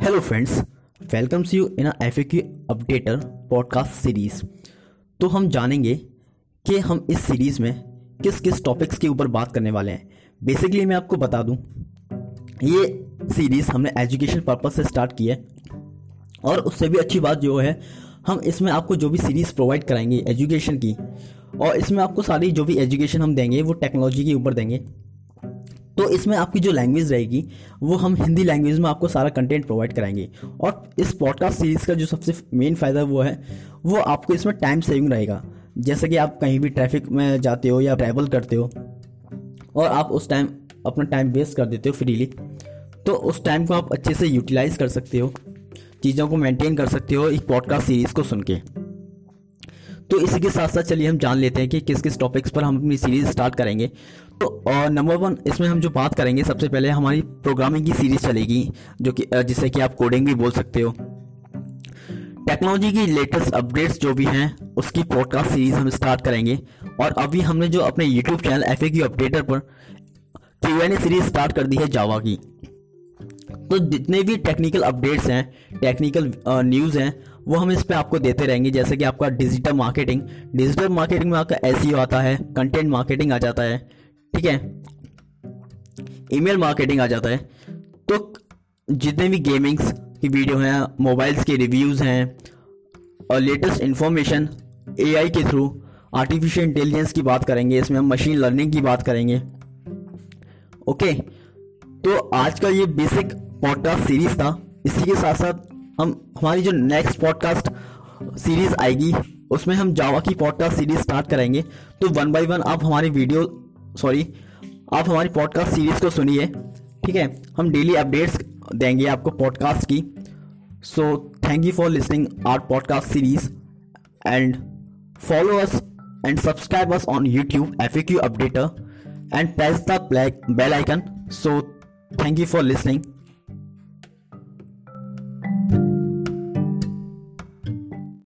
Hello friends welcomes you in F A Q updater podcast series तो हम जानेंगे कि हम इस सीरीज़ में किस किस टॉपिक्स के ऊपर बात करने वाले हैं। बेसिकली मैं आपको बता दूँ, ये सीरीज़ हमने एजुकेशन पर्पज से स्टार्ट की है। और उससे भी अच्छी बात जो है, हम इसमें आपको जो भी सीरीज़ प्रोवाइड कराएँगे एजुकेशन की, और इसमें आपको सारी जो भी एजुकेशन हम देंगे, वो टेक्नोलॉजी के ऊपर देंगे। तो इसमें आपकी जो लैंग्वेज रहेगी, वो हम हिंदी लैंग्वेज में आपको सारा कंटेंट प्रोवाइड कराएँगे। और इस पॉडकास्ट सीरीज़ का जो सबसे मेन फ़ायदा वो है, वो आपको इसमें टाइम सेविंग रहेगा। जैसे कि आप कहीं भी ट्रैफ़िक में जाते हो या ट्रैवल करते हो, और आप उस टाइम अपना टाइम वेस्ट कर देते हो फ्रीली तो उस टाइम को आप अच्छे से यूटिलाइज कर सकते हो, चीज़ों को मेंटेन कर सकते हो एक पॉडकास्ट सीरीज़ को सुन के तो इसी के साथ साथ चलिए हम जान लेते हैं कि किस किस टॉपिक्स पर हम अपनी सीरीज़ स्टार्ट करेंगे। तो नंबर वन इसमें हम जो बात करेंगे, सबसे पहले हमारी प्रोग्रामिंग की सीरीज़ चलेगी, जो कि जिससे कि आप कोडिंग भी बोल सकते हो। टेक्नोलॉजी की लेटेस्ट अपडेट्स जो भी हैं, उसकी पॉडकास्ट सीरीज़ हम स्टार्ट करेंगे। और अभी हमने जो अपने यूट्यूब चैनल एफ़ अपडेटर पर क्यू एन सीरीज़ स्टार्ट कर दी है जावा की। तो जितने भी टेक्निकल अपडेट्स हैं टेक्निकल न्यूज़ हैं वो हम इस पर आपको देते रहेंगे, जैसे कि आपका डिजिटल मार्केटिंग डिजिटल मार्केटिंग में आपका एस e आता है कंटेंट मार्केटिंग आ जाता है, ठीक है? ईमेल मार्केटिंग आ जाता है। तो जितने भी गेमिंग्स की वीडियो हैं मोबाइल्स के रिव्यूज़ हैं, और लेटेस्ट इन्फॉर्मेशन ए के थ्रू आर्टिफिशियल इंटेलिजेंस की बात करेंगे, इसमें हम मशीन लर्निंग की बात करेंगे। ओके तो आज का ये बेसिक पॉडकास्ट सीरीज़ था। इसी के साथ साथ हमारी जो नेक्स्ट पॉडकास्ट सीरीज़ आएगी, उसमें हम जावा की पॉडकास्ट सीरीज़ स्टार्ट करेंगे। तो वन बाय वन आप हमारी वीडियो सॉरी आप हमारी पॉडकास्ट सीरीज़ को सुनिए, ठीक है? हम डेली अपडेट्स देंगे आपको पॉडकास्ट की। So thank you for listening our podcast series and follow us and subscribe us on YouTube F A Q updater and press the bell icon so thank you for listening